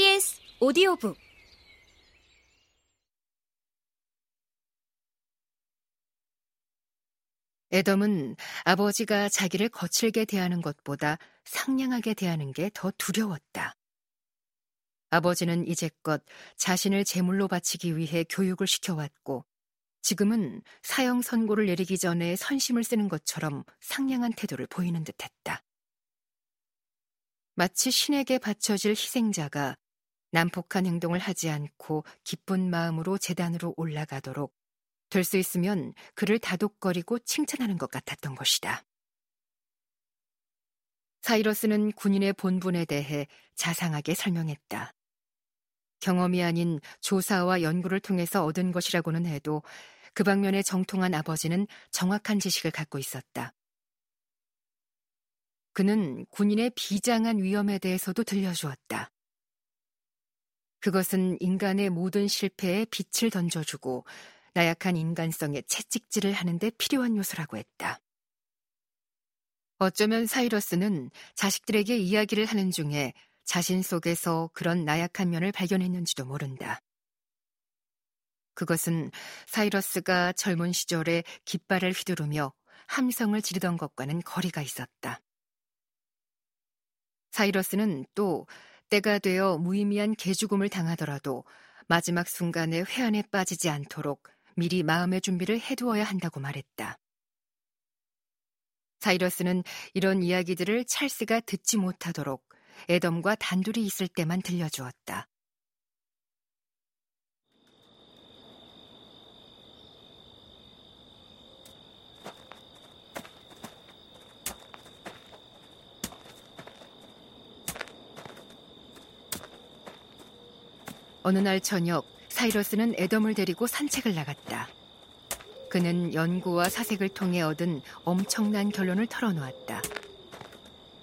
KBS 오디오북 에덤은 아버지가 자기를 거칠게 대하는 것보다 상냥하게 대하는 게 더 두려웠다. 아버지는 이제껏 자신을 제물로 바치기 위해 교육을 시켜왔고 지금은 사형 선고를 내리기 전에 선심을 쓰는 것처럼 상냥한 태도를 보이는 듯했다. 마치 신에게 바쳐질 희생자가 난폭한 행동을 하지 않고 기쁜 마음으로 재단으로 올라가도록 될 수 있으면 그를 다독거리고 칭찬하는 것 같았던 것이다. 사이러스는 군인의 본분에 대해 자상하게 설명했다. 경험이 아닌 조사와 연구를 통해서 얻은 것이라고는 해도 그 방면에 정통한 아버지는 정확한 지식을 갖고 있었다. 그는 군인의 비장한 위험에 대해서도 들려주었다. 그것은 인간의 모든 실패에 빛을 던져주고 나약한 인간성의 채찍질을 하는데 필요한 요소라고 했다. 어쩌면 사이러스는 자식들에게 이야기를 하는 중에 자신 속에서 그런 나약한 면을 발견했는지도 모른다. 그것은 사이러스가 젊은 시절에 깃발을 휘두르며 함성을 지르던 것과는 거리가 있었다. 사이러스는 또 때가 되어 무의미한 개죽음을 당하더라도 마지막 순간에 회한에 빠지지 않도록 미리 마음의 준비를 해두어야 한다고 말했다. 사이러스는 이런 이야기들을 찰스가 듣지 못하도록 애덤과 단둘이 있을 때만 들려주었다. 어느 날 저녁 사이러스는 애덤을 데리고 산책을 나갔다. 그는 연구와 사색을 통해 얻은 엄청난 결론을 털어놓았다.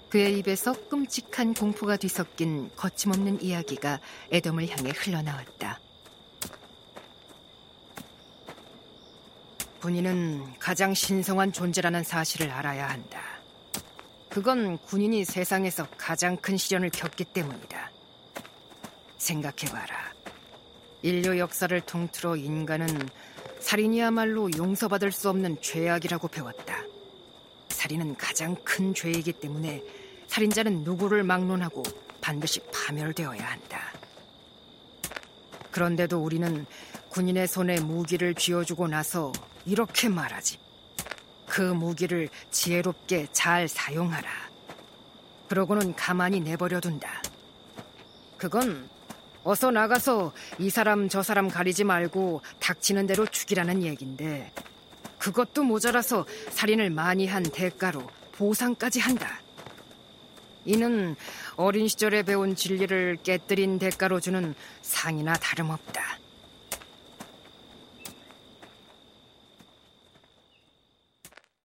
그의 입에서 끔찍한 공포가 뒤섞인 거침없는 이야기가 애덤을 향해 흘러나왔다. 군인은 가장 신성한 존재라는 사실을 알아야 한다. 그건 군인이 세상에서 가장 큰 시련을 겪기 때문이다. 생각해봐라. 인류 역사를 통틀어 인간은 살인이야말로 용서받을 수 없는 죄악이라고 배웠다. 살인은 가장 큰 죄이기 때문에 살인자는 누구를 막론하고 반드시 파멸되어야 한다. 그런데도 우리는 군인의 손에 무기를 쥐어주고 나서 이렇게 말하지. 그 무기를 지혜롭게 잘 사용하라. 그러고는 가만히 내버려둔다. 그건 어서 나가서 이 사람 저 사람 가리지 말고 닥치는 대로 죽이라는 얘긴데 그것도 모자라서 살인을 많이 한 대가로 보상까지 한다. 이는 어린 시절에 배운 진리를 깨뜨린 대가로 주는 상이나 다름없다.